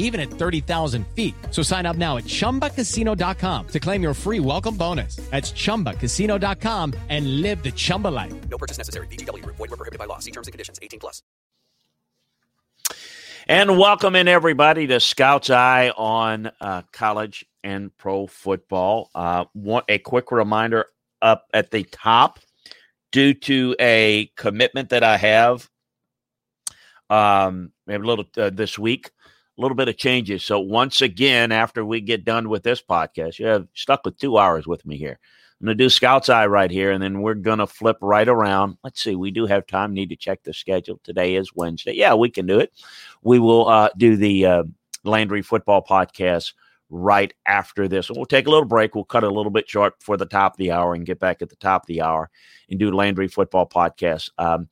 even at 30,000 feet. So sign up now at ChumbaCasino.com to claim your free welcome bonus. That's ChumbaCasino.com and live the Chumba life. No purchase necessary. VGW. Void were prohibited by law. See terms and conditions. 18 plus. And welcome in everybody to Scout's Eye on uh, college and pro football. Uh, want a quick reminder up at the top due to a commitment that I have. Um, we a little uh, this week a little bit of changes. So once again, after we get done with this podcast, you have stuck with two hours with me here. I'm going to do Scout's Eye right here, and then we're going to flip right around. Let's see. We do have time. Need to check the schedule. Today is Wednesday. Yeah, we can do it. We will uh, do the uh, Landry Football Podcast right after this. We'll take a little break. We'll cut a little bit short for the top of the hour and get back at the top of the hour and do Landry Football Podcast. Um,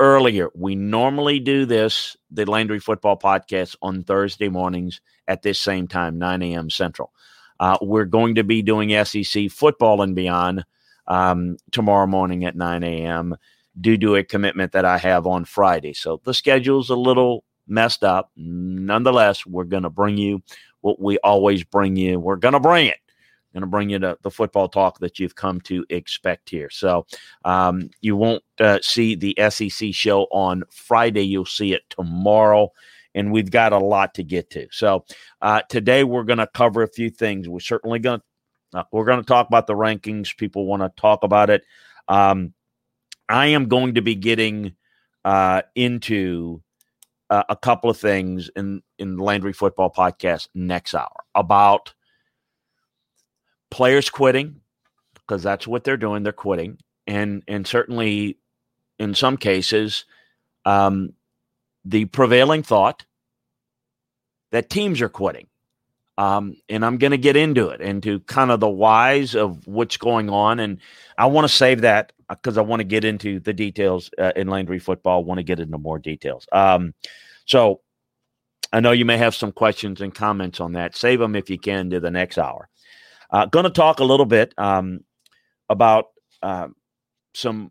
earlier. We normally do this, the Landry Football Podcast, on Thursday mornings at this same time, 9 a.m. Central. Uh, we're going to be doing SEC football and beyond um, tomorrow morning at 9 a.m. due to a commitment that I have on Friday. So the schedule's a little messed up. Nonetheless, we're going to bring you what we always bring you. We're going to bring it going to bring you to the football talk that you've come to expect here. So um, you won't uh, see the SEC show on Friday. You'll see it tomorrow. And we've got a lot to get to. So uh, today we're going to cover a few things. We're certainly going to uh, we're going to talk about the rankings. People want to talk about it. Um, I am going to be getting uh, into uh, a couple of things in in Landry Football Podcast next hour about players quitting because that's what they're doing. They're quitting, and and certainly in some cases, um, the prevailing thought that teams are quitting. Um, and I'm going to get into it, into kind of the whys of what's going on. And I want to save that because I want to get into the details uh, in Landry football. Want to get into more details. Um, so I know you may have some questions and comments on that. Save them if you can to the next hour. Uh, Going to talk a little bit um, about uh, some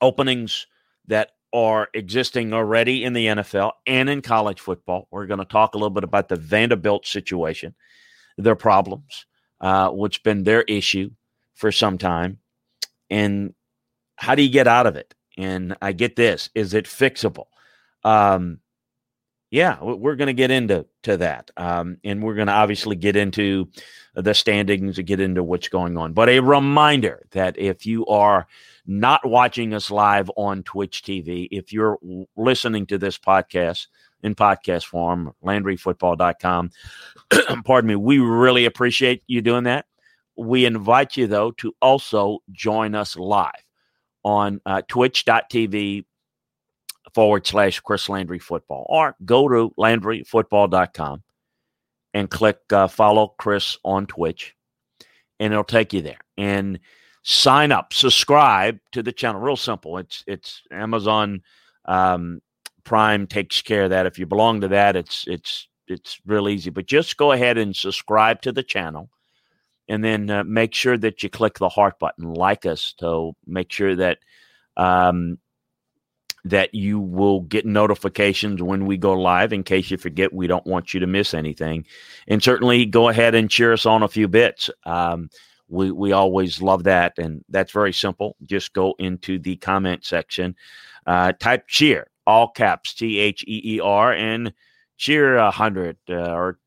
openings that are existing already in the NFL and in college football. We're going to talk a little bit about the Vanderbilt situation, their problems, uh, which been their issue for some time, and how do you get out of it? And I get this: is it fixable? Um, yeah, we're going to get into to that, um, and we're going to obviously get into the standings and get into what's going on. But a reminder that if you are not watching us live on Twitch TV, if you're listening to this podcast in podcast form, LandryFootball.com, pardon me, we really appreciate you doing that. We invite you though to also join us live on uh, Twitch.tv forward slash Chris Landry Football, or go to LandryFootball.com and click uh, follow Chris on Twitch, and it'll take you there. And sign up, subscribe to the channel. Real simple. It's it's Amazon um, Prime takes care of that. If you belong to that, it's it's it's real easy. But just go ahead and subscribe to the channel, and then uh, make sure that you click the heart button, like us, to make sure that um, that you will get notifications when we go live in case you forget we don't want you to miss anything. And certainly go ahead and cheer us on a few bits. Um, we, we always love that and that's very simple. Just go into the comment section uh, type cheer all caps t-h-e-e-r and cheer a hundred uh, or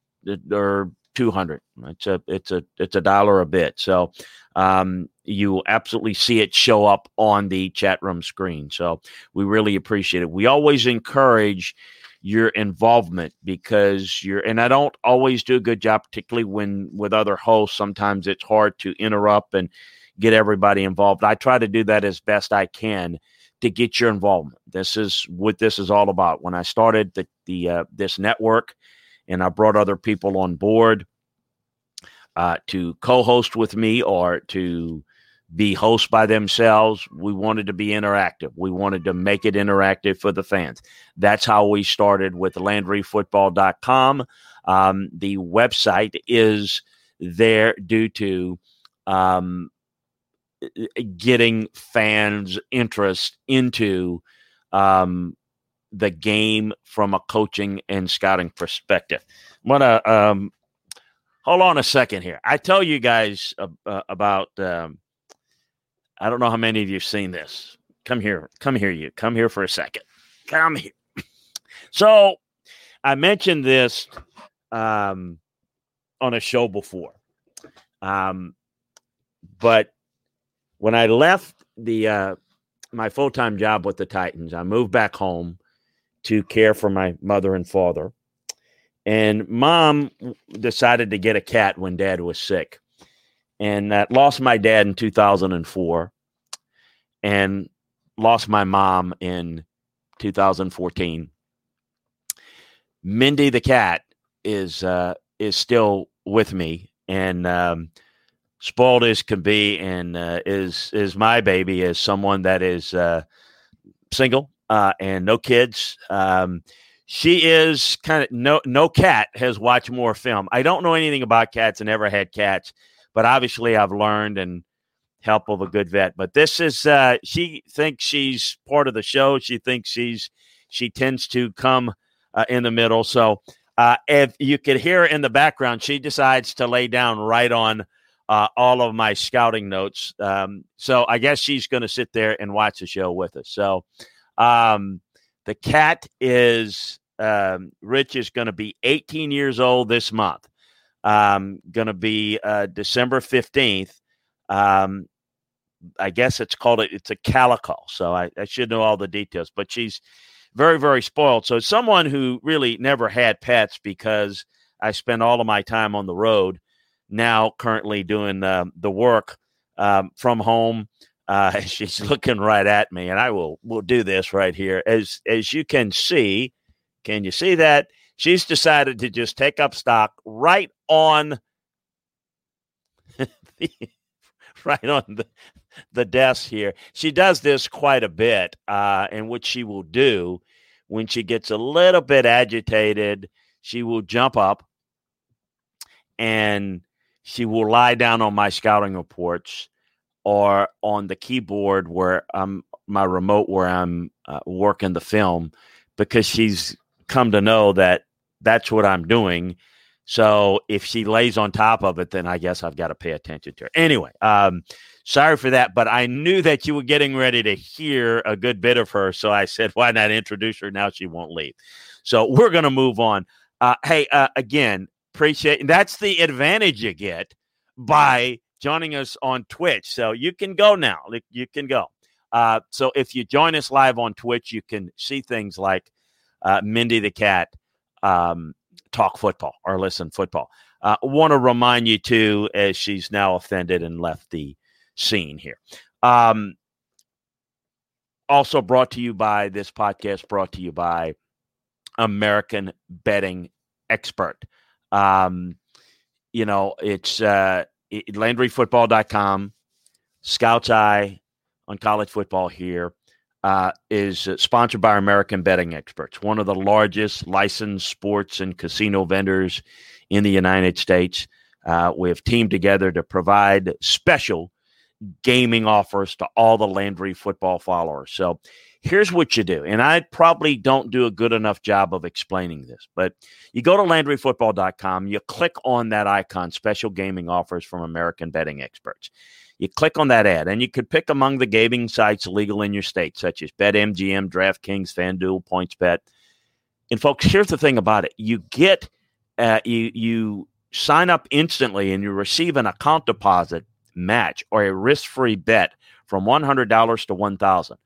or two hundred. It's a it's a it's a dollar a bit. So um, you will absolutely see it show up on the chat room screen. So we really appreciate it. We always encourage your involvement because you're and I don't always do a good job, particularly when with other hosts. Sometimes it's hard to interrupt and get everybody involved. I try to do that as best I can to get your involvement. This is what this is all about. When I started the the uh, this network, and I brought other people on board uh, to co-host with me or to be host by themselves. We wanted to be interactive. We wanted to make it interactive for the fans. That's how we started with LandryFootball.com. Um, the website is there due to um, getting fans' interest into um, the game from a coaching and scouting perspective. I'm gonna um, hold on a second here. I tell you guys uh, about. Um, I don't know how many of you've seen this. Come here, come here, you come here for a second. Come here. So, I mentioned this um, on a show before, um, but when I left the uh, my full time job with the Titans, I moved back home to care for my mother and father. And mom decided to get a cat when dad was sick. And uh, lost my dad in 2004 and lost my mom in 2014. Mindy the cat is uh, is still with me and um, spoiled as can be, and uh, is is my baby as someone that is uh, single uh, and no kids. Um, she is kind of no no cat has watched more film. I don't know anything about cats and never had cats, but obviously I've learned and help of a good vet. But this is uh, she thinks she's part of the show. She thinks she's she tends to come uh, in the middle. So uh, if you could hear in the background, she decides to lay down right on uh, all of my scouting notes. Um, so I guess she's going to sit there and watch the show with us. So um, the cat is um, Rich is going to be 18 years old this month. Um, going to be uh, December 15th. Um, I guess it's called it. It's a calico. So I, I should know all the details. But she's very very spoiled. So someone who really never had pets because I spend all of my time on the road now currently doing uh, the work um, from home. Uh, she's looking right at me, and I will will do this right here. As as you can see, can you see that she's decided to just take up stock right on, the, right on the the desk here. She does this quite a bit, uh, and what she will do when she gets a little bit agitated, she will jump up and she will lie down on my scouting reports or on the keyboard where I'm my remote where I'm uh, working the film because she's come to know that that's what I'm doing. So if she lays on top of it, then I guess I've got to pay attention to her. Anyway, um, sorry for that, but I knew that you were getting ready to hear a good bit of her. So I said, why not introduce her? Now she won't leave. So we're going to move on. Uh, hey, uh, again, Appreciate that's the advantage you get by joining us on Twitch. So you can go now. You can go. Uh, so if you join us live on Twitch, you can see things like uh, Mindy the cat um, talk football or listen football. I uh, want to remind you too, as she's now offended and left the scene here. Um, also brought to you by this podcast, brought to you by American Betting Expert. Um, you know, it's uh, LandryFootball.com, Scouts Eye on college football here uh, is sponsored by American Betting Experts, one of the largest licensed sports and casino vendors in the United States. Uh, we have teamed together to provide special gaming offers to all the Landry football followers. So here's what you do. And I probably don't do a good enough job of explaining this, but you go to LandryFootball.com, you click on that icon, special gaming offers from American betting experts. You click on that ad, and you could pick among the gaming sites legal in your state, such as BetMGM, DraftKings, FanDuel, PointsBet. And folks, here's the thing about it: you get, uh, you you sign up instantly and you receive an account deposit match or a risk-free bet from $100 to 1000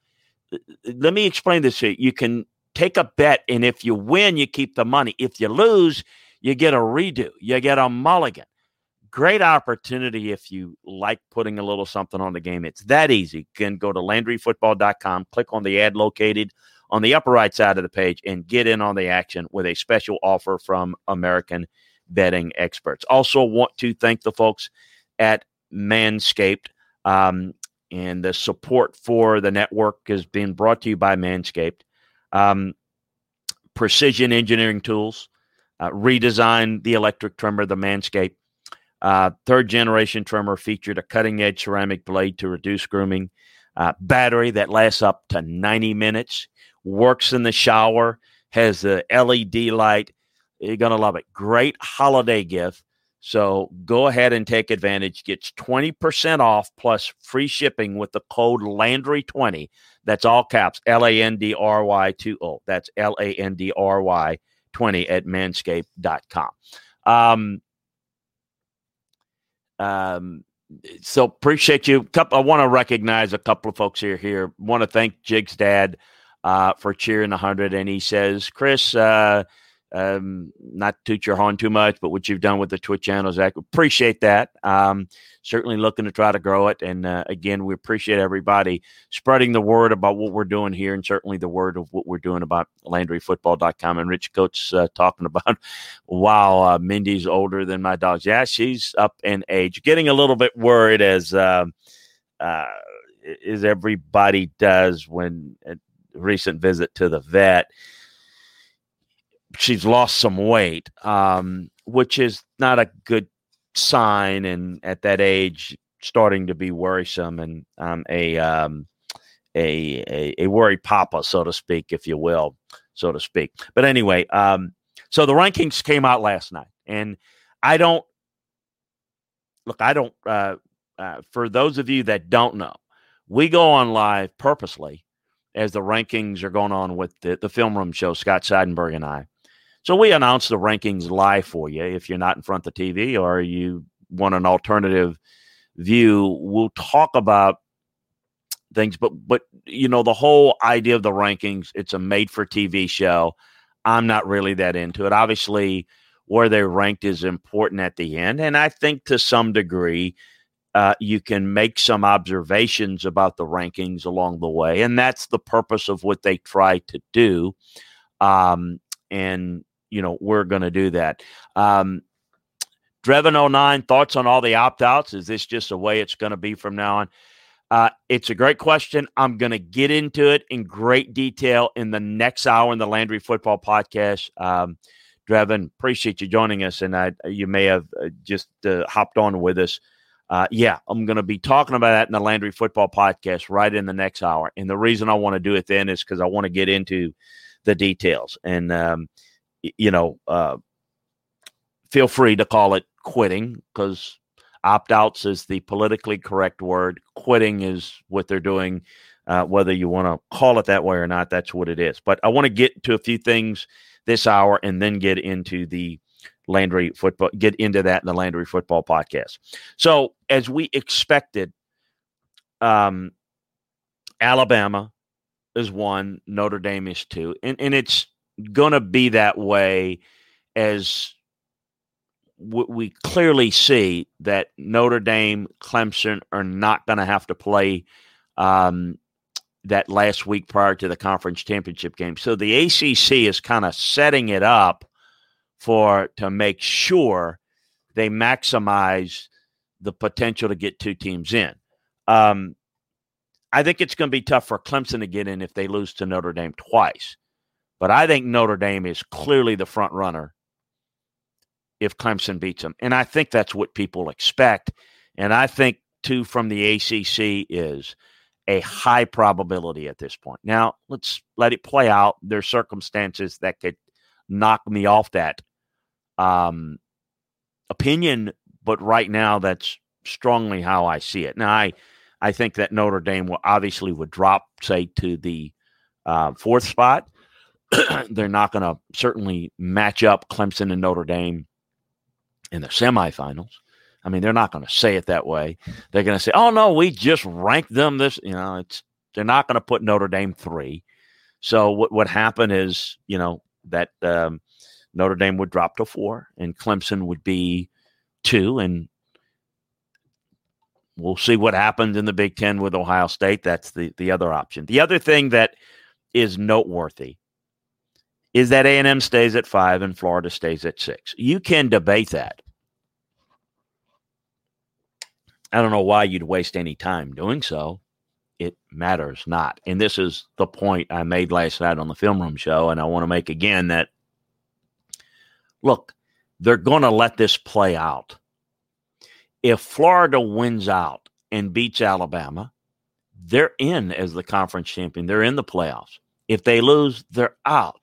let me explain this to you. You can take a bet and if you win you keep the money. If you lose you get a redo. You get a mulligan. Great opportunity if you like putting a little something on the game. It's that easy. You can go to landryfootball.com click on the ad located on the upper right side of the page and get in on the action with a special offer from american betting experts. Also want to thank the folks at manscaped. Um, and the support for the network is being brought to you by Manscaped. Um, precision engineering tools, uh, redesigned the electric trimmer, the Manscaped. Uh, third generation trimmer featured a cutting edge ceramic blade to reduce grooming, uh, battery that lasts up to 90 minutes, works in the shower, has the LED light. You're going to love it. Great holiday gift so go ahead and take advantage. Gets 20% off plus free shipping with the code Landry20. That's all caps L A N D R Y 20. That's L A N D R Y 20 at manscaped.com. Um, um, so appreciate you. I want to recognize a couple of folks here. Here, want to thank Jig's dad uh, for cheering hundred, and he says, Chris, uh, um, not toot your horn too much, but what you've done with the Twitch channel, Zach, appreciate that. Um, certainly looking to try to grow it. And uh, again, we appreciate everybody spreading the word about what we're doing here and certainly the word of what we're doing about LandryFootball.com. And Rich Coates uh, talking about, wow, uh, Mindy's older than my dogs. Yeah, she's up in age. Getting a little bit worried as, um, uh, as everybody does when a recent visit to the vet she's lost some weight, um, which is not a good sign. And at that age, starting to be worrisome and a, um, a, a a worry papa, so to speak, if you will, so to speak. But anyway, um, so the rankings came out last night, and I don't look. I don't. Uh, uh, for those of you that don't know, we go on live purposely as the rankings are going on with the, the film room show. Scott Seidenberg and I, so we announce the rankings live for you if you're not in front of the TV or you want an alternative view. We'll talk about things, but but you know the whole idea of the rankings. It's a made for TV show. I'm not really that into it. Obviously, where they're ranked is important at the end, and I think to some degree. Uh, you can make some observations about the rankings along the way, and that's the purpose of what they try to do. Um, and you know, we're going to do that. Um, Dreven09, thoughts on all the opt outs? Is this just the way it's going to be from now on? Uh, it's a great question. I'm going to get into it in great detail in the next hour in the Landry Football Podcast. Um, Dreven, appreciate you joining us, and I, you may have uh, just uh, hopped on with us. Uh, yeah, I'm going to be talking about that in the Landry Football Podcast right in the next hour. And the reason I want to do it then is because I want to get into the details. And um, you know, uh, feel free to call it quitting because opt outs is the politically correct word. Quitting is what they're doing. Uh, whether you want to call it that way or not, that's what it is. But I want to get to a few things this hour and then get into the Landry football, get into that in the Landry football podcast. So, as we expected, um, Alabama is one, Notre Dame is two, and, and it's going to be that way as we clearly see that Notre Dame, Clemson are not going to have to play um, that last week prior to the conference championship game. So the ACC is kind of setting it up for to make sure they maximize the potential to get two teams in. Um, I think it's going to be tough for Clemson to get in if they lose to Notre Dame twice. But I think Notre Dame is clearly the front runner if Clemson beats them. And I think that's what people expect. And I think, too, from the ACC is a high probability at this point. Now, let's let it play out. There's circumstances that could knock me off that um, opinion, but right now, that's strongly how I see it. Now, I, I think that Notre Dame will obviously would drop, say, to the uh, fourth spot. they're not going to certainly match up Clemson and Notre Dame in the semifinals. I mean, they're not going to say it that way. They're going to say, "Oh no, we just ranked them this." You know, it's they're not going to put Notre Dame three. So what what happened is, you know, that um, Notre Dame would drop to four, and Clemson would be two, and we'll see what happens in the Big Ten with Ohio State. That's the the other option. The other thing that is noteworthy is that A and M stays at five and Florida stays at six. You can debate that. I don't know why you'd waste any time doing so. It matters not. And this is the point I made last night on the film room show, and I want to make again that look, they're going to let this play out. If Florida wins out and beats Alabama, they're in as the conference champion. They're in the playoffs. If they lose, they're out.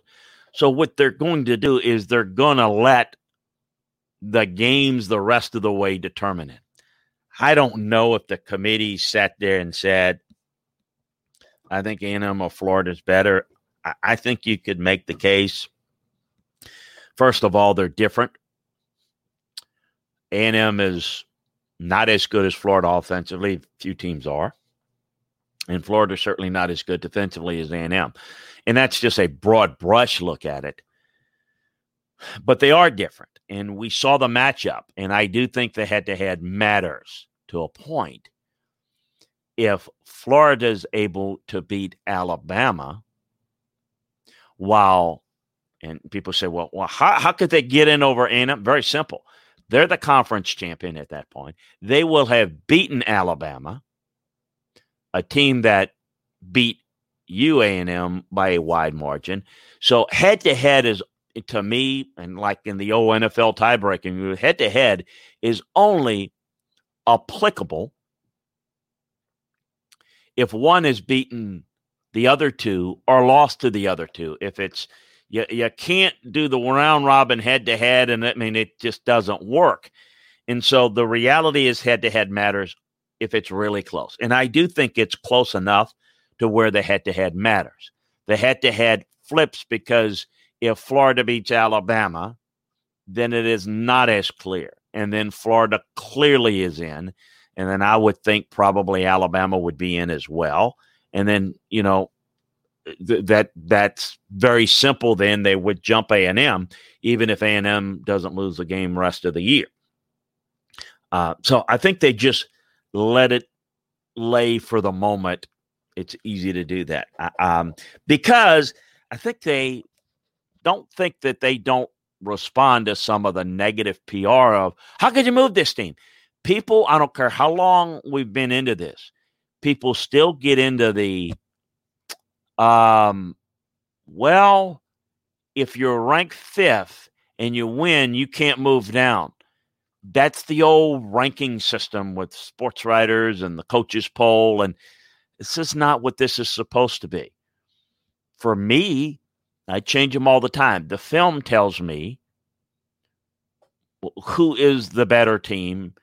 So what they're going to do is they're going to let the games the rest of the way determine it. I don't know if the committee sat there and said, I think A&M or Florida is better. I, I think you could make the case. First of all, they're different. A&M is not as good as Florida offensively. Few teams are, and Florida certainly not as good defensively as A&M. And that's just a broad brush look at it. But they are different, and we saw the matchup. And I do think the head-to-head matters to a point. If Florida is able to beat Alabama, while and people say, well, well, how, how could they get in over A&M? Very simple they're the conference champion at that point. They will have beaten Alabama, a team that beat UA&M by a wide margin. So head to head is to me, and like in the old NFL tiebreaking, head to head is only applicable if one is beaten the other two or lost to the other two. If it's you, you can't do the round robin head to head, and I mean, it just doesn't work. And so the reality is head to head matters if it's really close. And I do think it's close enough to where the head to head matters. The head to head flips because if Florida beats Alabama, then it is not as clear. And then Florida clearly is in. And then I would think probably Alabama would be in as well. And then, you know, th- that that's very simple. Then they would jump A and M, even if A and M doesn't lose the game rest of the year. Uh, so I think they just let it lay for the moment. It's easy to do that um, because I think they don't think that they don't respond to some of the negative PR of how could you move this team? People, I don't care how long we've been into this, people still get into the um, well, if you're ranked fifth and you win, you can't move down. That's the old ranking system with sports writers and the coaches poll. And this is not what this is supposed to be. For me, I change them all the time. The film tells me who is the better team,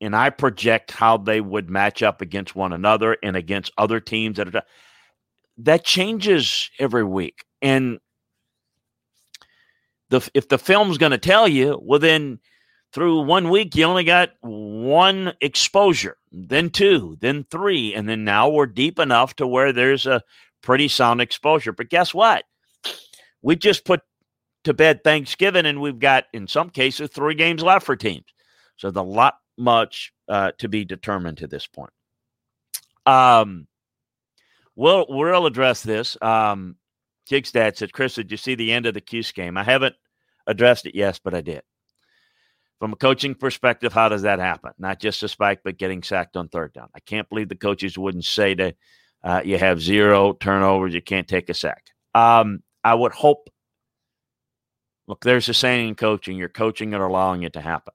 and I project how they would match up against one another and against other teams that are that changes every week. And the if the film's going to tell you, well, then through one week you only got one exposure, then two, then three, and then now we're deep enough to where there's a pretty sound exposure. But guess what? We just put to bed Thanksgiving, and we've got in some cases three games left for teams. So the lot much uh, to be determined to this point. Um, We'll we'll address this. Um, Jigstad said, Chris, did you see the end of the Cuse game? I haven't addressed it, yes, but I did. From a coaching perspective, how does that happen? Not just a spike, but getting sacked on third down. I can't believe the coaches wouldn't say that uh, you have zero turnovers, you can't take a sack. Um, I would hope. Look, there's a saying in coaching: you're coaching and allowing it to happen.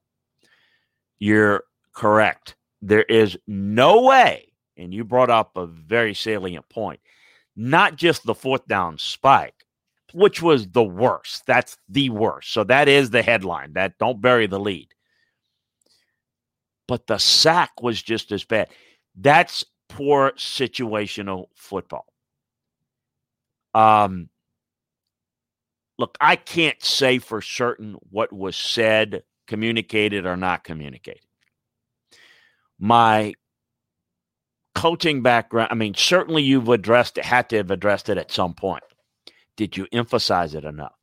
You're correct. There is no way and you brought up a very salient point. Not just the fourth down spike, which was the worst. That's the worst. So that is the headline. That don't bury the lead. But the sack was just as bad. That's poor situational football. Um look, I can't say for certain what was said communicated or not communicated. My coaching background, I mean, certainly you've addressed it, had to have addressed it at some point. Did you emphasize it enough?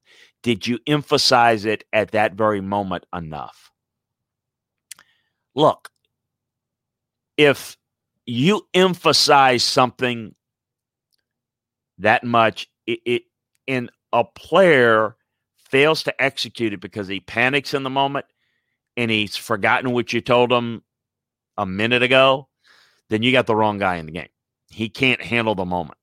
Did you emphasize it at that very moment enough? Look, if you emphasize something that much, it, it and a player fails to execute it because he panics in the moment and he's forgotten what you told him a minute ago, then you got the wrong guy in the game. He can't handle the moment.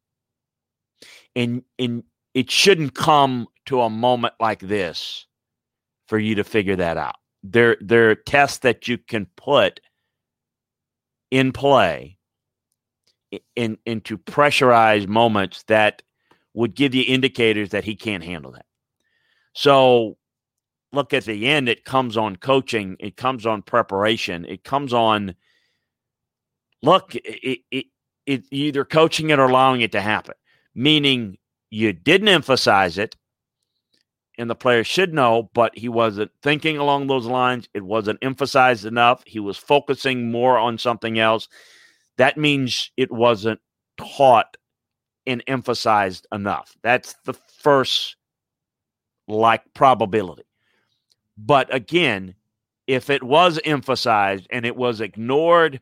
And and it shouldn't come to a moment like this for you to figure that out. There there are tests that you can put in play in into pressurized moments that would give you indicators that he can't handle that. So look at the end, it comes on coaching, it comes on preparation, it comes on look, it, it, it either coaching it or allowing it to happen. Meaning you didn't emphasize it, and the player should know, but he wasn't thinking along those lines. It wasn't emphasized enough. He was focusing more on something else. That means it wasn't taught and emphasized enough. That's the first like probability. But again, if it was emphasized and it was ignored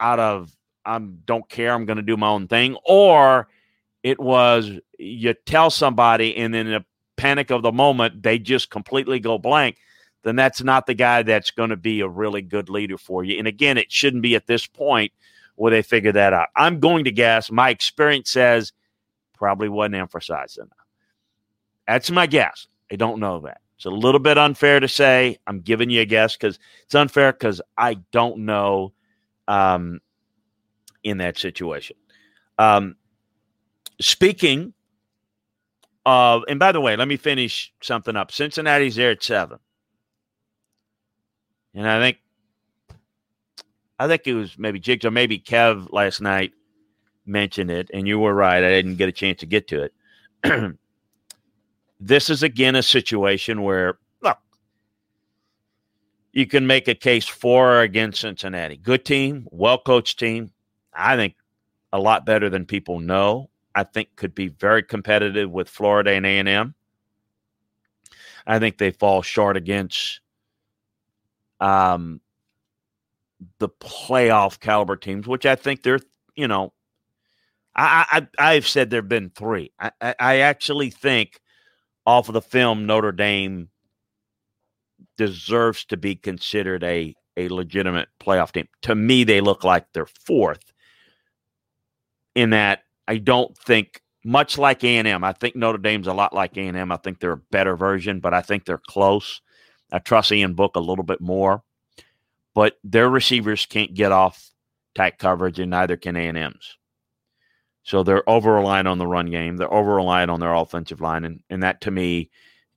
out of I don't care, I'm going to do my own thing, or it was you tell somebody and in the panic of the moment they just completely go blank, then that's not the guy that's going to be a really good leader for you. And again, it shouldn't be at this point where they figure that out. I'm going to guess my experience says probably wasn't emphasized enough. That's my guess. I don't know that. It's a little bit unfair to say. I'm giving you a guess because it's unfair because I don't know um, in that situation. Um, speaking of, and by the way, let me finish something up. Cincinnati's there at seven, and I think, I think it was maybe Jigs or maybe Kev last night mentioned it, and you were right. I didn't get a chance to get to it. this is again a situation where look, you can make a case for or against Cincinnati. Good team, well coached team. I think a lot better than people know. I think could be very competitive with Florida and A and M. I think they fall short against um, the playoff caliber teams, which I think they're, you know, I, I I've said there've been three. I, I, I actually think off of the film Notre Dame deserves to be considered a a legitimate playoff team. To me, they look like they're fourth. In that, I don't think much like A and M. I think Notre Dame's a lot like A and M. I think they're a better version, but I think they're close. I trust Ian Book a little bit more, but their receivers can't get off tight coverage, and neither can A and M's. So they're over reliant on the run game. They're over reliant on their offensive line, and and that to me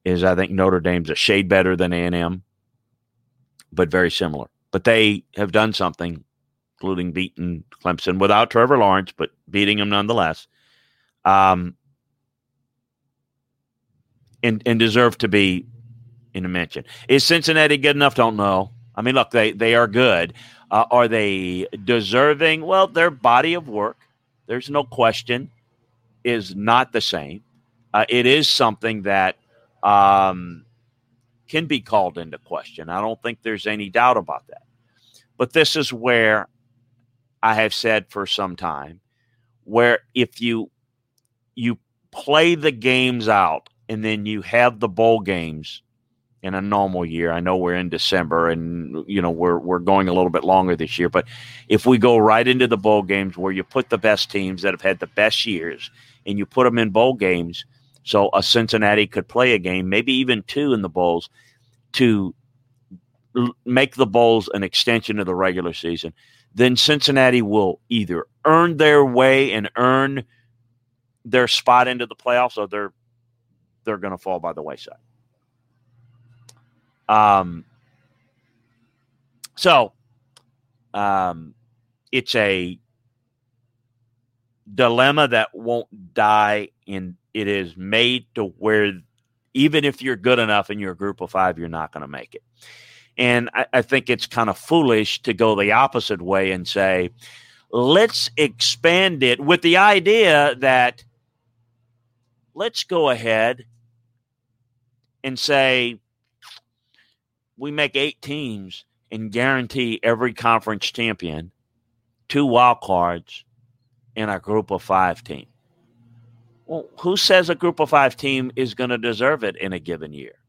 is I think Notre Dame's a shade better than A&M, but very similar. But they have done something, including beating Clemson without Trevor Lawrence, but beating them nonetheless, um, and and deserve to be in a mention. Is Cincinnati good enough? Don't know. I mean, look, they they are good. Uh, are they deserving? Well, their body of work, there's no question, is not the same. Uh, it is something that um, can be called into question. I don't think there's any doubt about that. But this is where I have said for some time where if you you play the games out and then you have the bowl games in a normal year. I know we're in December and you know we're we're going a little bit longer this year, but if we go right into the bowl games where you put the best teams that have had the best years and you put them in bowl games, so a Cincinnati could play a game, maybe even two in the bowls, to make the bowls an extension of the regular season. Then Cincinnati will either earn their way and earn their spot into the playoffs, or they're they're going to fall by the wayside. Um. So, um, it's a dilemma that won't die in it is made to where Even if you're good enough and you're a group of five, you're not going to make it. And I, I think it's kind of foolish to go the opposite way and say, let's expand it with the idea that let's go ahead and say we make eight teams and guarantee every conference champion two wild cards in a group of five team. Well, who says a group of five team is going to deserve it in a given year?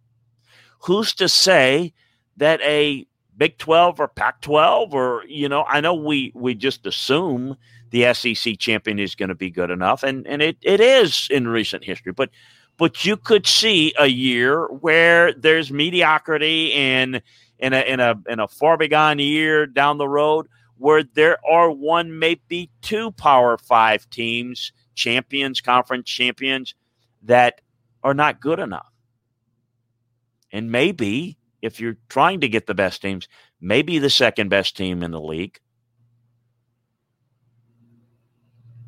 Who's to say that a Big 12 or Pac 12 or, you know, I know we, we just assume the SEC champion is going to be good enough, and, and it, it is in recent history, but but you could see a year where there's mediocrity and in a in a in a far bygone year down the road where there are one, maybe two Power Five teams, champions, conference champions, that are not good enough. And maybe if you're trying to get the best teams, maybe the second best team in the league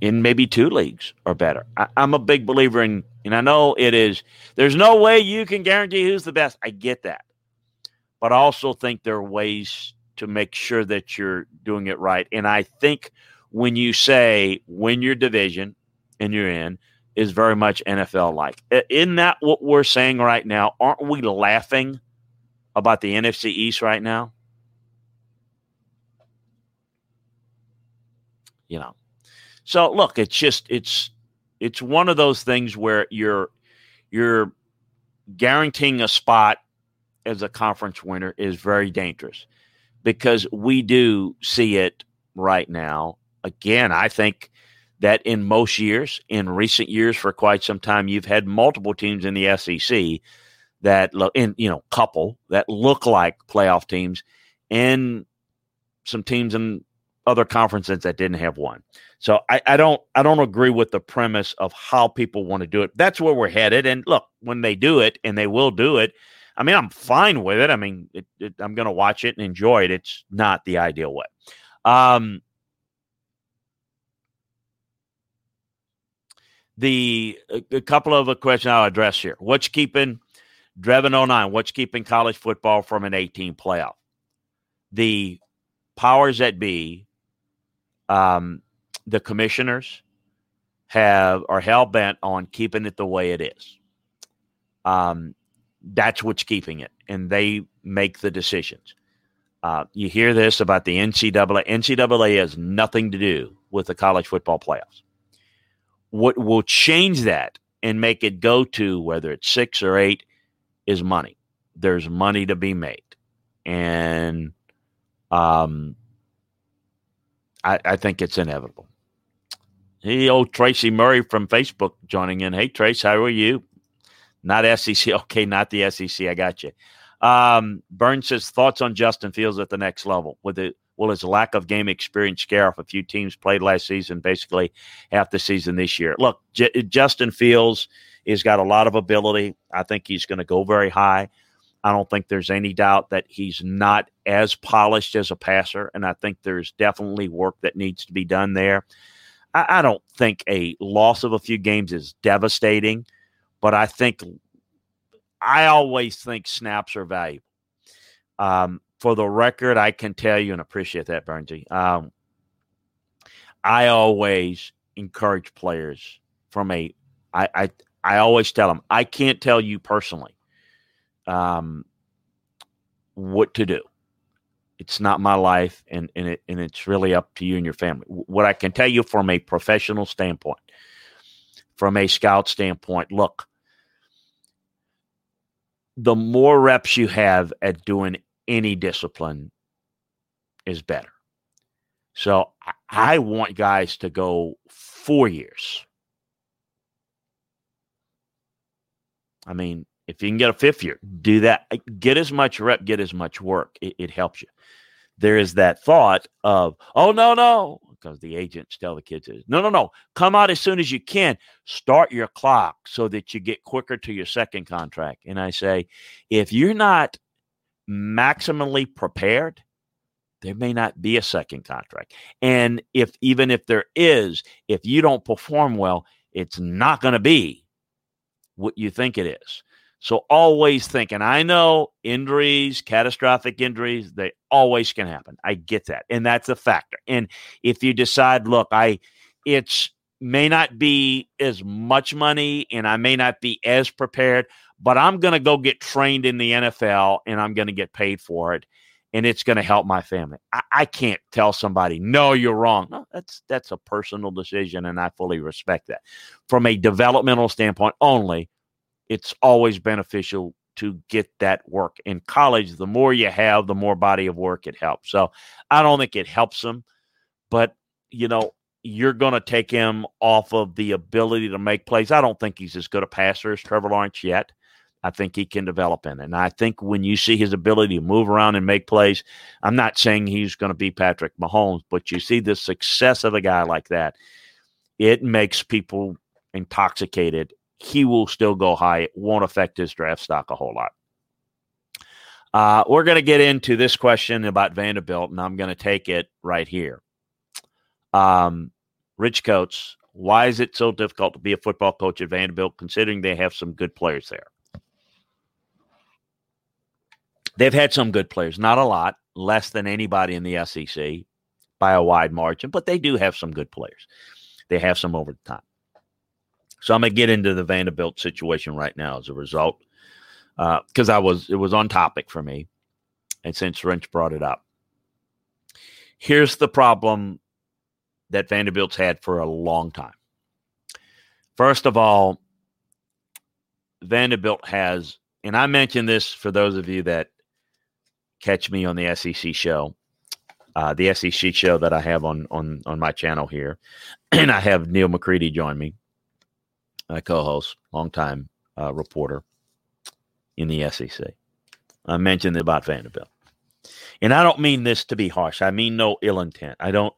in maybe two leagues or better. I, am a big believer in, and I know it is, there's no way you can guarantee who's the best. I get that. But I also think there are ways to make sure that you're doing it right. And I think when you say win your division and you're in is very much NFL like. Isn't that what we're saying right now? Aren't we laughing about the NFC East right now? You know. So look, it's just it's it's one of those things where you're you're guaranteeing a spot as a conference winner is very dangerous because we do see it right now. Again, I think that in most years, in recent years, for quite some time, you've had multiple teams in the SEC that, in you know, couple that look like playoff teams, and some teams in other conferences that didn't have one. So I, I don't I don't agree with the premise of how people want to do it. That's where we're headed. And look, when they do it, and they will do it, I mean, I'm fine with it. I mean, it, it, I'm going to watch it and enjoy it. It's not the ideal way. Um, the a, a couple of the questions I'll address here. What's keeping Drevin 09? What's keeping college football from an 18 playoff? The powers that be, um, the commissioners have are hell bent on keeping it the way it is. Um, that's what's keeping it, and they make the decisions. Uh, you hear this about the NCAA. NCAA has nothing to do with the college football playoffs. What will change that and make it go to whether it's six or eight is money. There's money to be made, and um, I, I think it's inevitable. Hey, old Tracy Murray from Facebook joining in. Hey, Trace, how are you? Not SEC. Okay, not the SEC. I got you. Um, Burns says thoughts on Justin Fields at the next level. With it, will his lack of game experience scare off a few teams played last season, basically half the season this year? Look, J- Justin Fields has got a lot of ability. I think he's going to go very high. I don't think there's any doubt that he's not as polished as a passer, and I think there's definitely work that needs to be done there. I, I don't think a loss of a few games is devastating but I think I always think snaps are valuable. Um, for the record, I can tell you and appreciate that, Bernsey. Um, I always encourage players from a. I, I I always tell them I can't tell you personally um, what to do. It's not my life, and and it and it's really up to you and your family. What I can tell you from a professional standpoint, from a scout standpoint, look, the more reps you have at doing any discipline is better. So I want guys to go four years. I mean, if you can get a fifth year, do that. Get as much rep, get as much work. It, it helps you. There is that thought of, oh, no, no, because the agents tell the kids, no, no, no, come out as soon as you can. Start your clock so that you get quicker to your second contract. And I say, if you're not maximally prepared, there may not be a second contract. And if even if there is, if you don't perform well, it's not going to be what you think it is. So always thinking, I know injuries, catastrophic injuries, they always can happen. I get that. And that's a factor. And if you decide, look, I it's may not be as much money and I may not be as prepared, but I'm going to go get trained in the NFL and I'm going to get paid for it and it's going to help my family. I, I, can't tell somebody, no, you're wrong. No, that's that's a personal decision and I fully respect that. From a developmental standpoint only, it's always beneficial to get that work. In college, the more you have, the more body of work it helps. So I don't think it helps them, but you know, you're going to take him off of the ability to make plays. I don't think he's as good a passer as Trevor Lawrence yet. I think he can develop in. And I think when you see his ability to move around and make plays, I'm not saying he's going to be Patrick Mahomes, but you see the success of a guy like that, it makes people intoxicated. He will still go high. It won't affect his draft stock a whole lot. Uh, we're going to get into this question about Vanderbilt, and I'm going to take it right here. Um, Rich Coates, why is it so difficult to be a football coach at Vanderbilt considering they have some good players there? They've had some good players, not a lot, less than anybody in the SEC by a wide margin, but they do have some good players. They have some over the top. So I'm gonna get into the Vanderbilt situation right now as a result, because uh, I was it was on topic for me, and since Wrench brought it up, here's the problem that Vanderbilt's had for a long time. First of all, Vanderbilt has, and I mentioned this for those of you that catch me on the SEC show, uh, the SEC show that I have on on on my channel here, and I have Neal McCready join me, my co-host, longtime uh, reporter in the SEC. I mentioned about Vanderbilt, and I don't mean this to be harsh. I mean no ill intent. I don't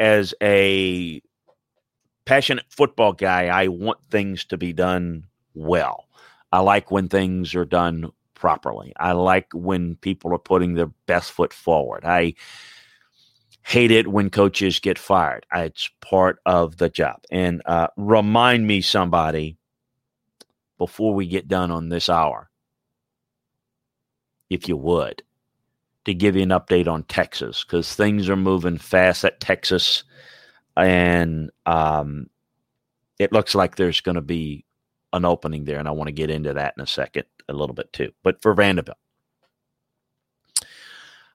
as a passionate football guy, I want things to be done well. I like when things are done properly. I like when people are putting their best foot forward. I hate it when coaches get fired. It's part of the job. And uh, remind me, somebody, before we get done on this hour, if you would, to give you an update on Texas because things are moving fast at Texas, and um, it looks like there's going to be an opening there, and I want to get into that in a second a little bit too. But for Vanderbilt,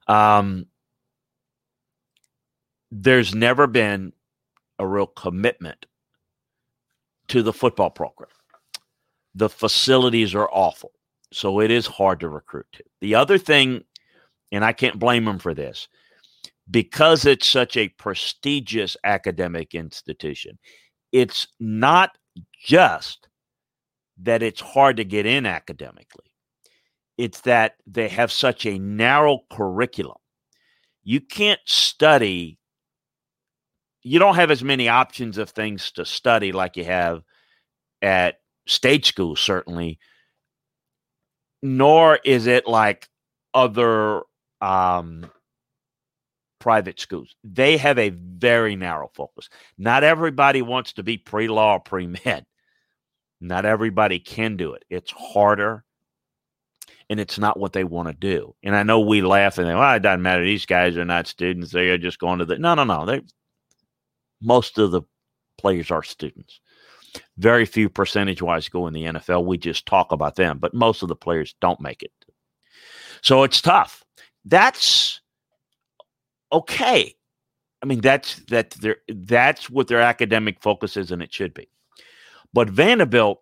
um, there's never been a real commitment to the football program. The facilities are awful, so it is hard to recruit to. The other thing and I can't blame them for this because it's such a prestigious academic institution. It's not just that it's hard to get in academically, it's that they have such a narrow curriculum. You can't study, you don't have as many options of things to study like you have at state school, certainly, nor is it like other um, private schools. They have a very narrow focus. Not everybody wants to be pre law or pre med. Not everybody can do it. It's harder and it's not what they want to do. And I know we laugh and say, well, it doesn't matter. These guys are not students. They are just going to the. No, no, no. They, most of the players are students. Very few percentage wise go in the NFL. We just talk about them, but most of the players don't make it. So it's tough that's okay. I mean, that's that they that's what their academic focus is, and it should be. But Vanderbilt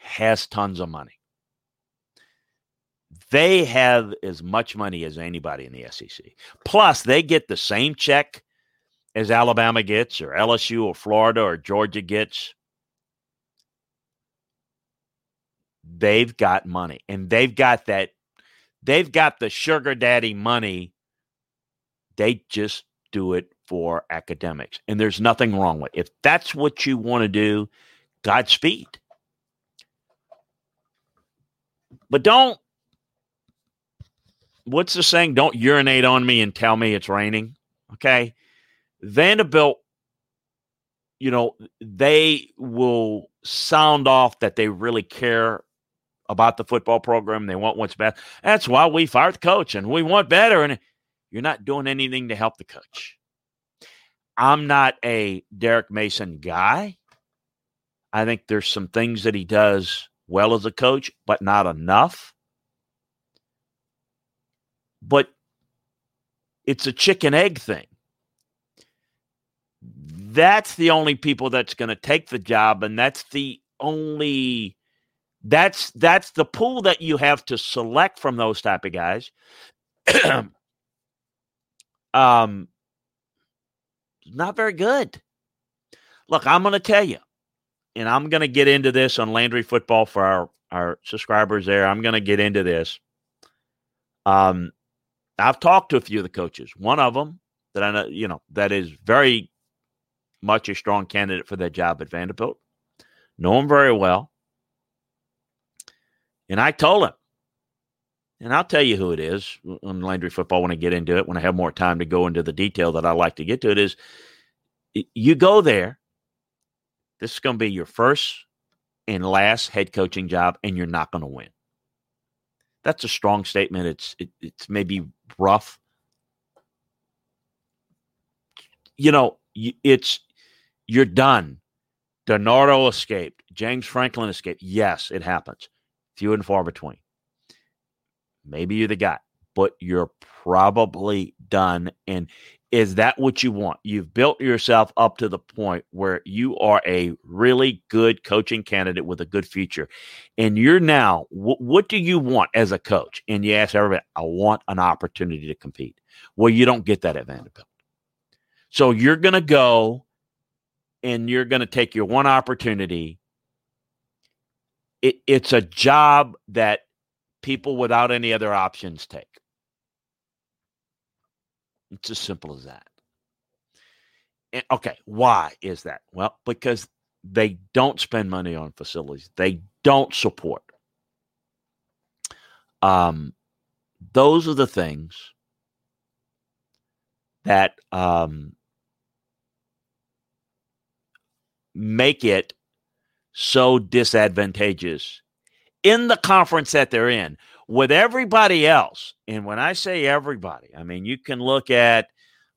has tons of money. They have as much money as anybody in the SEC. Plus, they get the same check as Alabama gets, or LSU, or Florida, or Georgia gets. They've got money, and they've got that They've got the sugar daddy money. They just do it for academics. And there's nothing wrong with it. If that's what you want to do, Godspeed. But don't, what's the saying? Don't urinate on me and tell me it's raining. Okay. Vanderbilt, you know, they will sound off that they really care about the football program. They want what's best. That's why we fired the coach and we want better. And you're not doing anything to help the coach. I'm not a Derek Mason guy. I think there's some things that he does well as a coach, but not enough. But it's a chicken egg thing. That's the only people that's going to take the job, and that's the only that's that's the pool that you have to select from those type of guys. um, not very good. Look, I'm going to tell you, and I'm going to get into this on Landry Football for our our subscribers there. I'm going to get into this. Um, I've talked to a few of the coaches. One of them that I know, you know, that is very much a strong candidate for that job at Vanderbilt. Know him very well. And I told him, and I'll tell you who it is on Landry football when I get into it, when I have more time to go into the detail that I like to get to it, is you go there. This is going to be your first and last head coaching job, and you're not going to win. That's a strong statement. It's it, it's maybe rough. You know, it's you're done. DiNardo escaped. James Franklin escaped. Yes, it happens. Few and far between. Maybe you're the guy, but you're probably done. And is that what you want? You've built yourself up to the point where you are a really good coaching candidate with a good future. And you're now, wh- what do you want as a coach? And you ask everybody, I want an opportunity to compete. Well, you don't get that at Vanderbilt. So you're going to go and you're going to take your one opportunity. It, it's a job that people without any other options take. It's as simple as that. And, okay, why is that? Well, because they don't spend money on facilities. They don't support. Um, those are the things that um, make it so disadvantageous in the conference that they're in with everybody else. And when I say everybody, I mean you can look at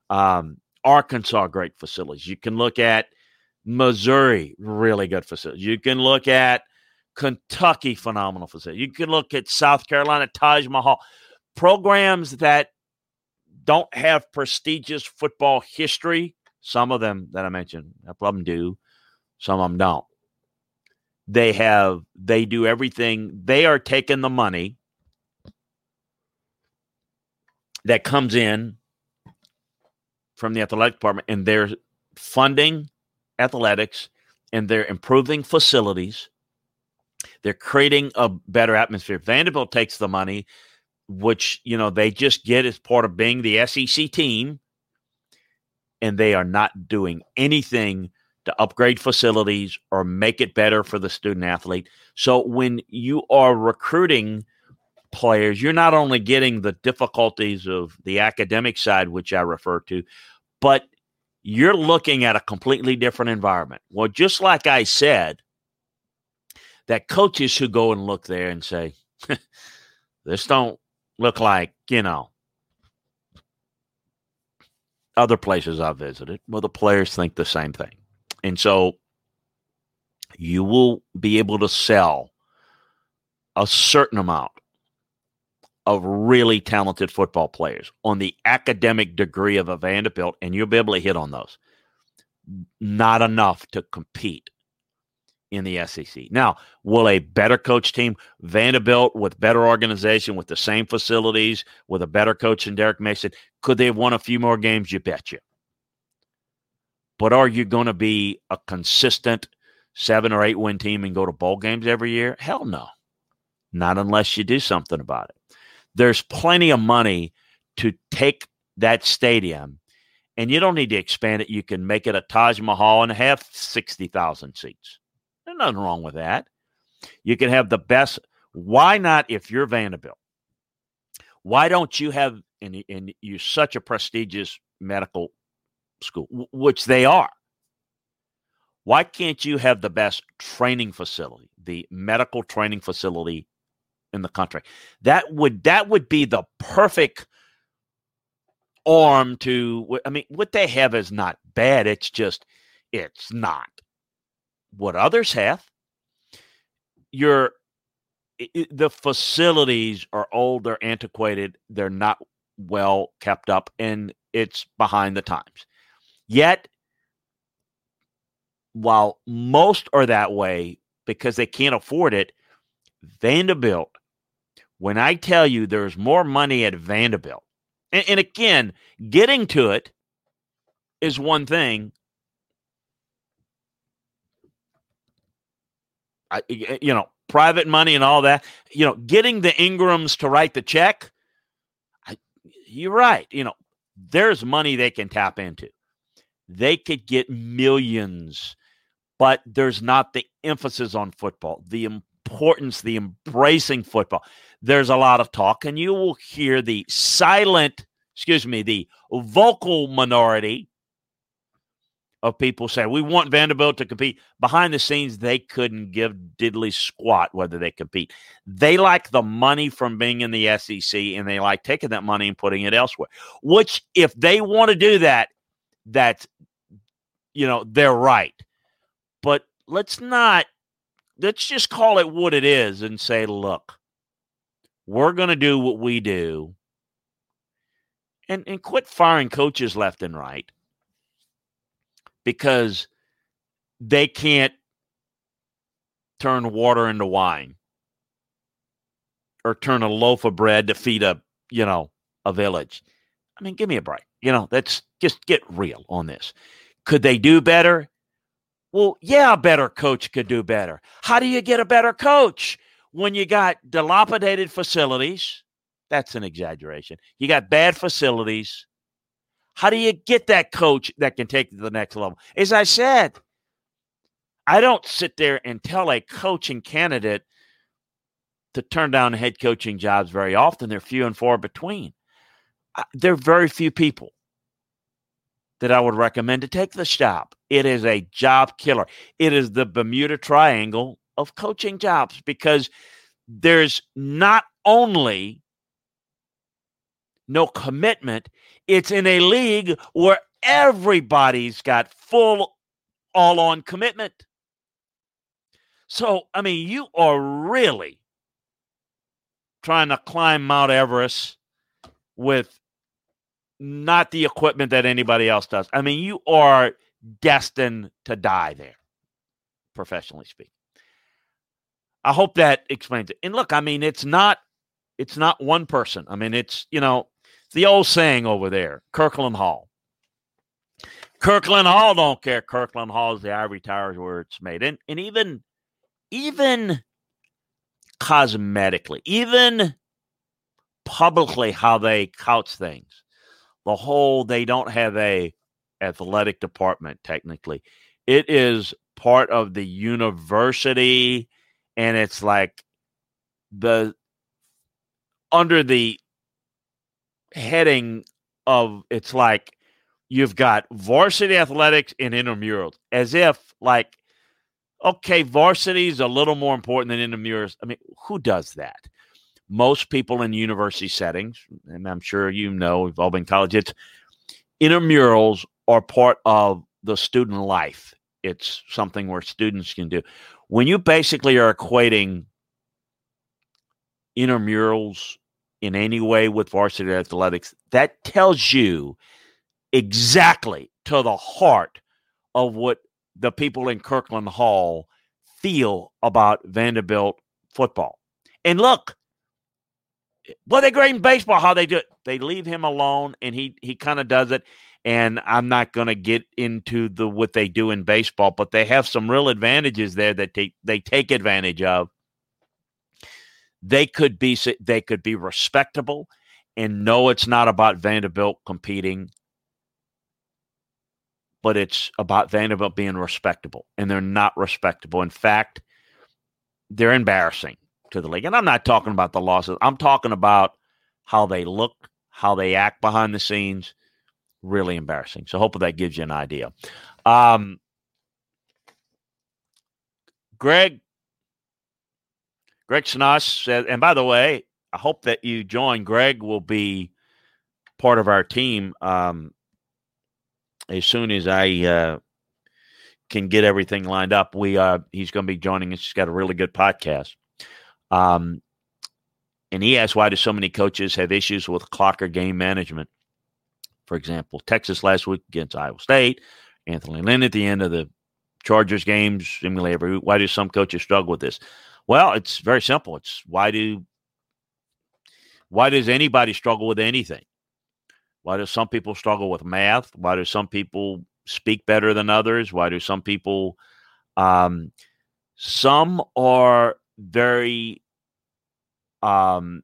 um, Arkansas, great facilities. You can look at Missouri, really good facilities. You can look at Kentucky, phenomenal facility. You can look at South Carolina, Taj Mahal, programs that don't have prestigious football history. Some of them that I mentioned, a couple of them do, some of them don't. They have, they do everything. They are taking the money that comes in from the athletic department and they're funding athletics and they're improving facilities. They're creating a better atmosphere. Vanderbilt takes the money, which, you know, they just get as part of being the SEC team, and they are not doing anything to upgrade facilities or make it better for the student athlete. So when you are recruiting players, you're not only getting the difficulties of the academic side, which I refer to, but you're looking at a completely different environment. Well, just like I said, that coaches who go and look there and say, this don't look like, you know, other places I've visited. Well, the players think the same thing. And so you will be able to sell a certain amount of really talented football players on the academic degree of a Vanderbilt, and you'll be able to hit on those. Not enough to compete in the SEC. Now, will a better coach team, Vanderbilt with better organization, with the same facilities, with a better coach than Derek Mason, could they have won a few more games? You betcha. But are you going to be a consistent seven or eight win team and go to bowl games every year? Hell no. Not unless you do something about it there's plenty of money to take that stadium and you don't need to expand it. You can make it a Taj Mahal and have 60,000 seats. There's nothing wrong with that. You can have the best. Why not, if you're Vanderbilt, why don't you have, and, and you're such a prestigious medical school, which they are, why can't you have the best training facility, the medical training facility in the country. That would that would be the perfect arm to I mean what they have is not bad. It's just it's not what others have. Your the facilities are old, they're antiquated, they're not well kept up, and it's behind the times. Yet, while most are that way because they can't afford it, Vanderbilt, when I tell you there's more money at Vanderbilt, and, and again, getting to it is one thing. I, you know, private money and all that. You know, getting the Ingrams to write the check. I, you're right. You know, there's money they can tap into. They could get millions, but there's not the emphasis on football, the importance, the embracing football. There's a lot of talk, and you will hear the silent, excuse me, the vocal minority of people say, we want Vanderbilt to compete. Behind the scenes, they couldn't give diddly squat whether they compete. They like the money from being in the SEC, and they like taking that money and putting it elsewhere. Which, if they want to do that, that's you know they're right. But let's not. Let's just call it what it is and say, look, we're going to do what we do, and and quit firing coaches left and right because they can't turn water into wine or turn a loaf of bread to feed a, you know, a village. I mean, give me a break. You know, that's just get real on this. Could they do better? Well, yeah, a better coach could do better. How do you get a better coach when you got dilapidated facilities? That's an exaggeration. You got bad facilities. How do you get that coach that can take it to the next level? As I said, I don't sit there and tell a coaching candidate to turn down head coaching jobs very often. They're few and far between. There are very few people that I would recommend to take the job. It is a job killer. It is the Bermuda Triangle of coaching jobs because there's not only no commitment, it's in a league where everybody's got full, all on commitment. So, I mean, you are really trying to climb Mount Everest with not the equipment that anybody else does. I mean, you are destined to die there, professionally speaking. I hope that explains it. And look, I mean, it's not it's not one person. I mean, it's you know, the old saying over there, Kirkland Hall. Kirkland Hall don't care. Kirkland Hall is the ivory towers where it's made. And and even even cosmetically, even publicly how they couch things the whole they don't have a athletic department technically. It is part of the university and it's like the under the heading of it's like you've got varsity athletics and intramurals as if like okay varsity is a little more important than intramurals. I mean who does that most people in university settings, and I'm sure you know, we've all been college, it's intramurals are part of the student life. It's something where students can do. When you basically are equating intramurals in any way with varsity athletics, that tells you exactly to the heart of what the people in Kirkland Hall feel about Vanderbilt football. And look, well, they're great in baseball. How they do it? They leave him alone, and he he kind of does it. And I'm not going to get into the what they do in baseball, but they have some real advantages there that they they take advantage of. They could be they could be respectable, and no, it's not about Vanderbilt competing, but it's about Vanderbilt being respectable, and they're not respectable. In fact, they're embarrassing to the league. And I'm not talking about the losses. I'm talking about how they look, how they act behind the scenes. Really embarrassing. So hopefully that gives you an idea. Um, Greg Greg Snoss said, and by the way, I hope that you join. Greg will be part of our team um, as soon as I uh, can get everything lined up. We uh, he's going to be joining us. He's got a really good podcast. Um, and he asked why do so many coaches have issues with clock or game management? For example, Texas last week against Iowa State, Anthony Lynn at the end of the Chargers games, seemingly every. Why do some coaches struggle with this? Well, it's very simple. It's why do why does anybody struggle with anything? Why do some people struggle with math? Why do some people speak better than others? Why do some people um some are very um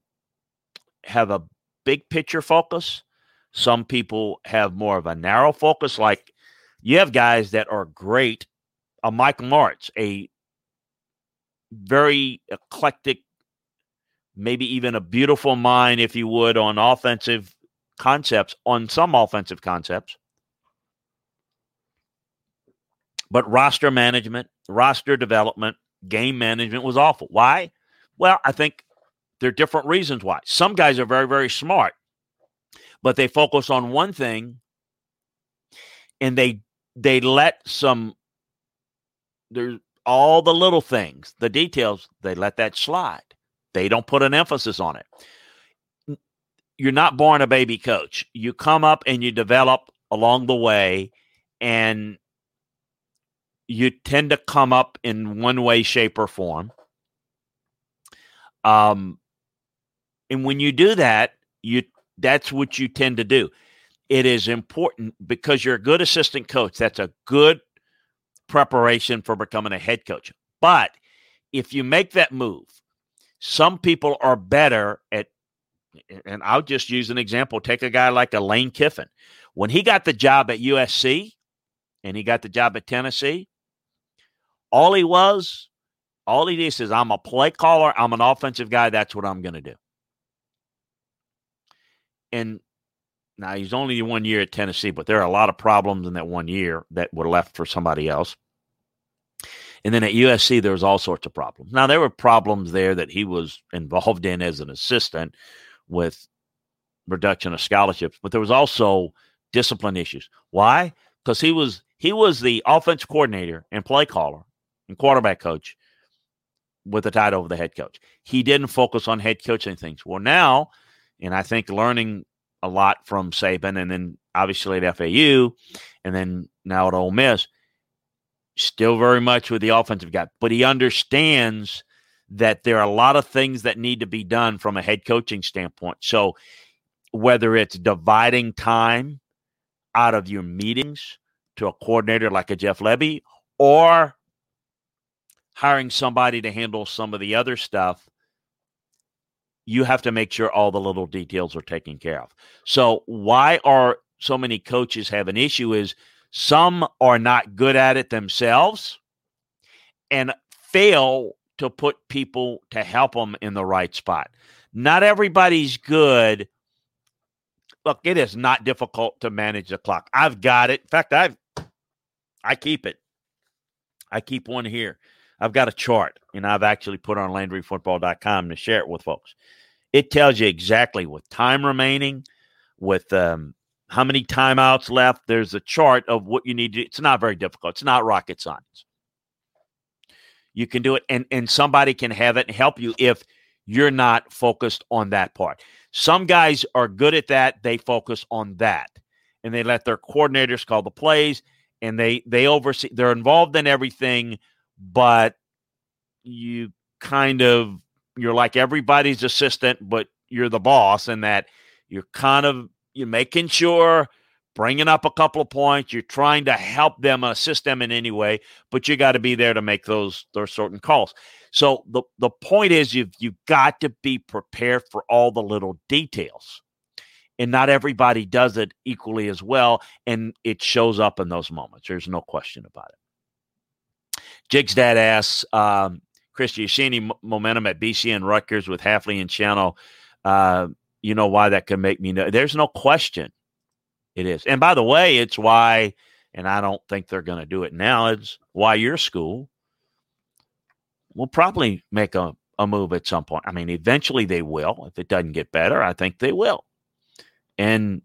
have a big picture focus. Some people have more of a narrow focus. Like you have guys that are great. A Mike Martz, a very eclectic, maybe even a beautiful mind, if you would, on offensive concepts, on some offensive concepts. But roster management, roster development, game management was awful. Why? Well, I think there are different reasons why. Some guys are very, very smart, but they focus on one thing and they they let some there's all the little things, the details, they let that slide. They don't put an emphasis on it. You're not born a baby coach. You come up and you develop along the way, and you tend to come up in one way, shape, or form. Um, and when you do that, you that's what you tend to do. It is important because you're a good assistant coach. That's a good preparation for becoming a head coach. But if you make that move, some people are better at, and I'll just use an example. Take a guy like a Lane Kiffin. When he got the job at USC and he got the job at Tennessee, all he was, all he did says, I'm a play caller, I'm an offensive guy, that's what I'm going to do. And now he's only one year at Tennessee, but there are a lot of problems in that one year that were left for somebody else. And then at USC, there was all sorts of problems. Now there were problems there that he was involved in as an assistant with reduction of scholarships, but there was also discipline issues. Why? Because he was he was the offense coordinator and play caller and quarterback coach with the title of the head coach. He didn't focus on head coaching things. Well, now, and I think learning a lot from Saban, and then obviously at FAU, and then now at Ole Miss. Still very much with the offensive guy, but he understands that there are a lot of things that need to be done from a head coaching standpoint. So, whether it's dividing time out of your meetings to a coordinator like a Jeff Lebby, or hiring somebody to handle some of the other stuff you have to make sure all the little details are taken care of. So, why are so many coaches have an issue is some are not good at it themselves and fail to put people to help them in the right spot. Not everybody's good. Look, it is not difficult to manage the clock. I've got it. In fact, I've I keep it. I keep one here. I've got a chart and I've actually put on LandryFootball.com to share it with folks. It tells you exactly with time remaining, with um, how many timeouts left. There's a chart of what you need to. It's not very difficult. It's not rocket science. You can do it, and and somebody can have it and help you if you're not focused on that part. Some guys are good at that. They focus on that, and they let their coordinators call the plays, and they they oversee. They're involved in everything, but you kind of you're like everybody's assistant, but you're the boss, and that you're kind of you're making sure bringing up a couple of points. You're trying to help them, assist them in any way, but you got to be there to make those those certain calls. So the the point is you've you've got to be prepared for all the little details. And not everybody does it equally as well. And it shows up in those moments. There's no question about it. Jigstad asks, um, Chris, do you see any momentum at BC and Rutgers with Hafley and Schiano? Uh, you know why that can make me know. There's no question it is. And by the way, it's why, and I don't think they're going to do it now, it's why your school will probably make a, a move at some point. I mean, eventually they will. If it doesn't get better, I think they will. And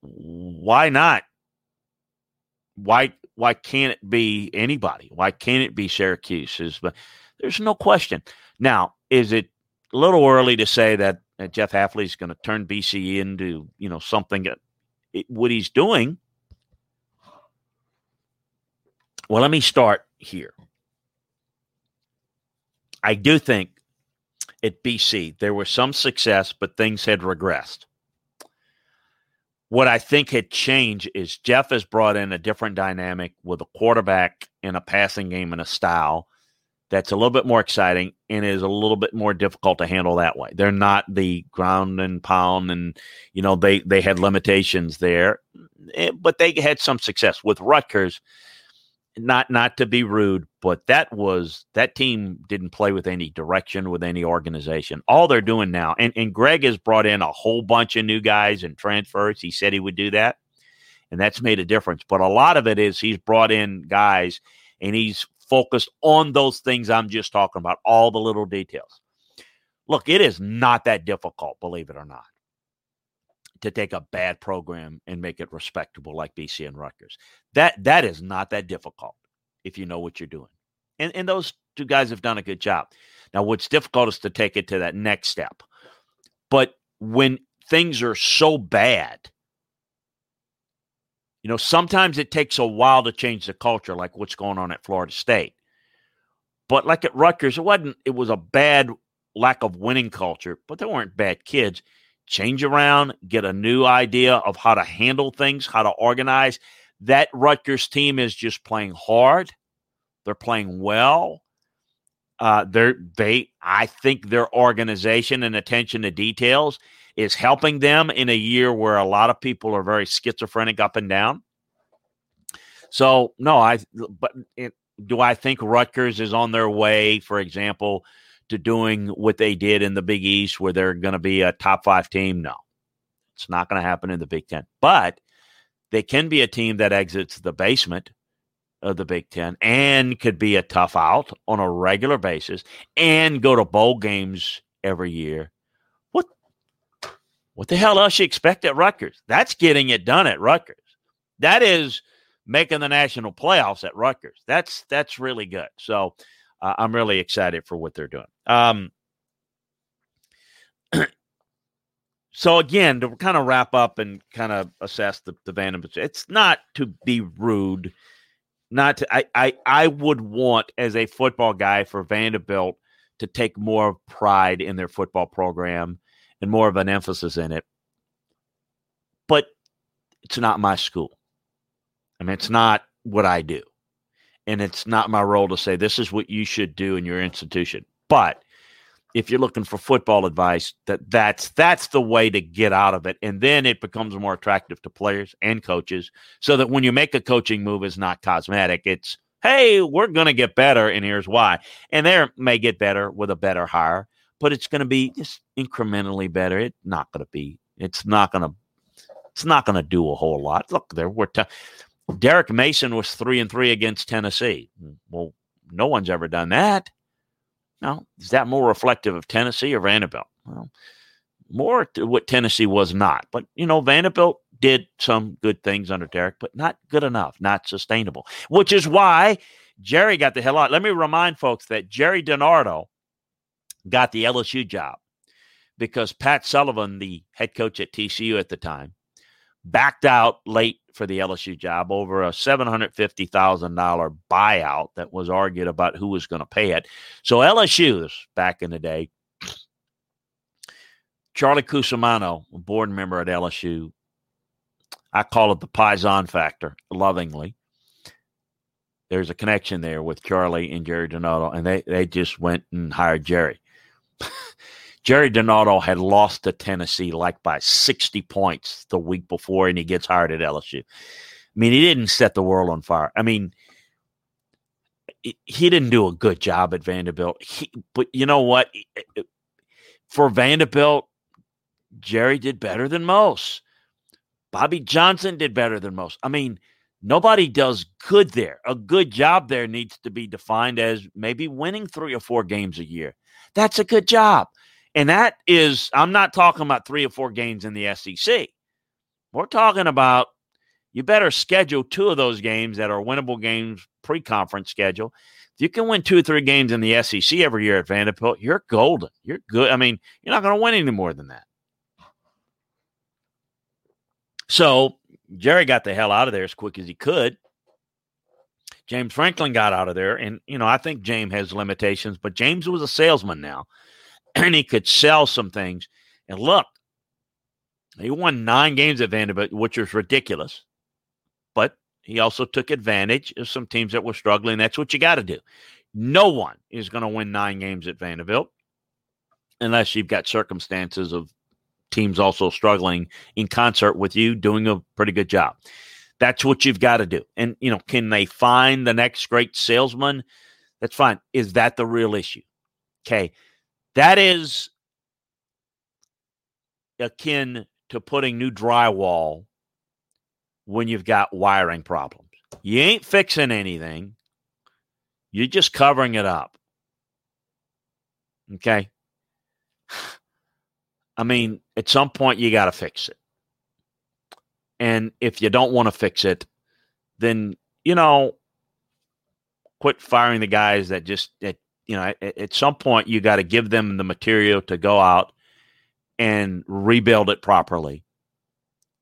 why not? Why why can't it be anybody? Why can't it be Syracuse? But there's no question. Now, is it a little early to say that, that Jeff Hafley is going to turn BCE into you know something that it, what he's doing? Well, let me start here. I do think at BC there was some success, but things had regressed. What I think had changed is Jeff has brought in a different dynamic with a quarterback in a passing game and a style that's a little bit more exciting and is a little bit more difficult to handle that way. They're not the ground and pound, and you know they they had limitations there, eh, but they had some success with Rutgers not not to be rude, but that was that team didn't play with any direction, with any organization. All they're doing now, and, and Greg has brought in a whole bunch of new guys and transfers. He said he would do that, and that's made a difference. But a lot of it is he's brought in guys and he's focused on those things I'm just talking about, all the little details. Look, it is not that difficult, believe it or not to take a bad program and make it respectable like BC and Rutgers. That that is not that difficult if you know what you're doing. And and those two guys have done a good job. Now what's difficult is to take it to that next step. But when things are so bad, you know, sometimes it takes a while to change the culture like what's going on at Florida State. But like at Rutgers, it wasn't it was a bad lack of winning culture, but they weren't bad kids change around, get a new idea of how to handle things, how to organize. That Rutgers team is just playing hard. They're playing well. Uh, they're they. I think their organization and attention to details is helping them in a year where a lot of people are very schizophrenic up and down. So no, I. But it, do I think Rutgers is on their way, for example, to doing what they did in the Big East, where they're going to be a top five team? No, it's not going to happen in the Big Ten. But they can be a team that exits the basement of the Big Ten and could be a tough out on a regular basis and go to bowl games every year. What what the hell else you expect at Rutgers? That's getting it done at Rutgers. That is making the national playoffs at Rutgers. That's that's really good. So uh, I'm really excited for what they're doing. Um, so again, to kind of wrap up and kind of assess the, the Vanderbilt, it's not to be rude. Not to, I, I, I would want as a football guy for Vanderbilt to take more pride in their football program and more of an emphasis in it. But it's not my school. I mean, it's not what I do and it's not my role to say this is what you should do in your institution. But if you're looking for football advice, that that's that's the way to get out of it, and then it becomes more attractive to players and coaches, so that when you make a coaching move, it's not cosmetic. It's hey, we're going to get better, and here's why. And they may get better with a better hire, but it's going to be just incrementally better. It's not going to be. It's not going to. It's not going to do a whole lot. Look, there we're. T- Derek Mason was three and three against Tennessee. Well, no one's ever done that. Now, is that more reflective of Tennessee or Vanderbilt? Well, more to what Tennessee was not. But, you know, Vanderbilt did some good things under Derek, but not good enough, not sustainable, which is why Jerry got the hell out. Let me remind folks that Jerry DiNardo got the LSU job because Pat Sullivan, the head coach at TCU at the time, backed out late for the LSU job over a $750,000 buyout that was argued about who was going to pay it. So LSU, back in the day, Charlie Cusimano, a board member at LSU, I call it the Paisan factor lovingly. There's a connection there with Charlie and Jerry DiNardo, and they, they just went and hired Jerry. Jerry DiNardo had lost to Tennessee like by 60 points the week before, and he gets hired at LSU. I mean, he didn't set the world on fire. I mean, he didn't do a good job at Vanderbilt. He, but you know what? For Vanderbilt, Jerry did better than most. Bobby Johnson did better than most. I mean, Nobody does good there. A good job there needs to be defined as maybe winning three or four games a year. That's a good job. And that is, I'm not talking about three or four games in the SEC. We're talking about you better schedule two of those games that are winnable games pre conference schedule. If you can win two or three games in the SEC every year at Vanderbilt, you're golden. You're good. I mean, you're not going to win any more than that. So Jerry got the hell out of there as quick as he could. James Franklin got out of there. And, you know, I think James has limitations, but James was a salesman now and he could sell some things. And look, he won nine games at Vanderbilt, which was ridiculous. But he also took advantage of some teams that were struggling. That's what you got to do. No one is going to win nine games at Vanderbilt unless you've got circumstances of teams also struggling in concert with you doing a pretty good job. That's what you've got to do. And, you know, can they find the next great salesman? That's fine. Is that the real issue? Okay. That is akin to putting new drywall when you've got wiring problems. You ain't fixing anything, you're just covering it up. Okay. I mean, at some point, you got to fix it. And if you don't want to fix it, then, you know, quit firing the guys that just, that, you know, at, at some point, you got to give them the material to go out and rebuild it properly.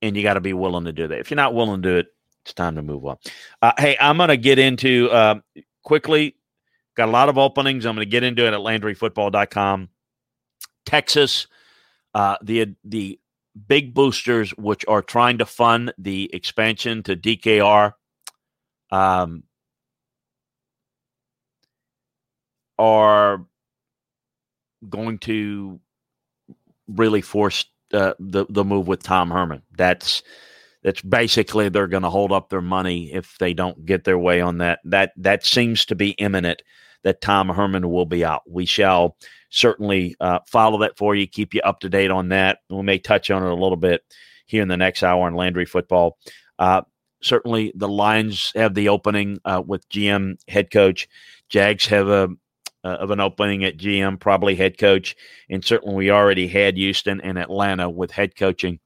And you got to be willing to do that. If you're not willing to do it, it's time to move on. Uh, hey, I'm going to get into uh, quickly, got a lot of openings. I'm going to get into it at LandryFootball.com. Texas uh, the the big boosters, which are trying to fund the expansion to DKR, um, are going to really force uh, the the move with Tom Herman. That's that's basically they're going to hold up their money if they don't get their way on that. That that seems to be imminent. That Tom Herman will be out. We shall certainly uh, follow that for you, keep you up to date on that. We may touch on it a little bit here in the next hour on Landry football. Uh, certainly, the Lions have the opening uh, with GM head coach. Jags have a uh, of an opening at GM, probably head coach, and certainly we already had Houston and Atlanta with head coaching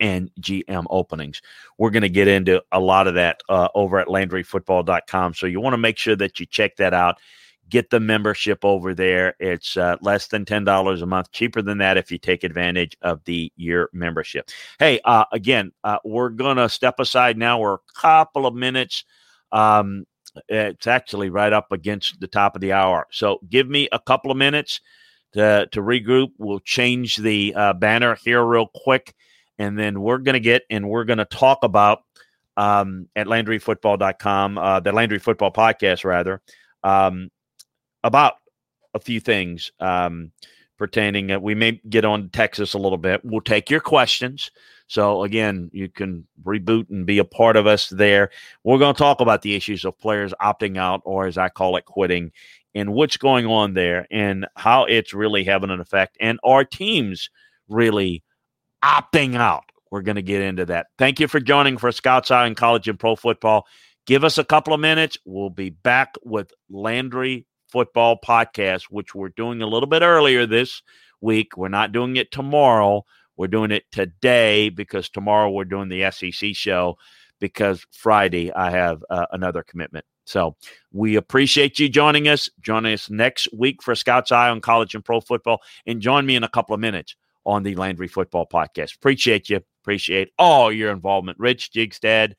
and GM openings. We're going to get into a lot of that uh, over at LandryFootball.com. So you want to make sure that you check that out get the membership over there. It's uh, less than $10 a month, cheaper than that if you take advantage of the year membership. Hey, uh, again, uh, we're going to step aside now. We're a couple of minutes. Um, it's actually right up against the top of the hour. So give me a couple of minutes to, to regroup. We'll change the uh, banner here real quick. And then we're going to get and we're going to talk about um, at LandryFootball.com, uh, the Landry Football Podcast, rather. Um, about a few things um, pertaining. Uh, we may get on Texas a little bit. We'll take your questions. So again, you can reboot and be a part of us there. We're going to talk about the issues of players opting out, or as I call it, quitting, and what's going on there, and how it's really having an effect, and our teams really opting out. We're going to get into that. Thank you for joining for Scouts Eye in College and Pro Football. Give us a couple of minutes. We'll be back with Landry football podcast, which we're doing a little bit earlier this week. We're not doing it tomorrow. We're doing it today because tomorrow we're doing the SEC show because Friday I have uh, another commitment. So we appreciate you joining us. Join us next week for Scouts Eye on college and pro football. And join me in a couple of minutes on the Landry Football Podcast. Appreciate you. Appreciate all your involvement. Rich, Jigstad,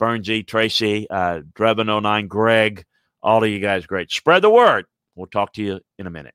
Bernsey, Tracy, uh, Drebin09, Greg, all of you guys, great. Spread the word. We'll talk to you in a minute.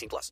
plus.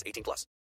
18 plus.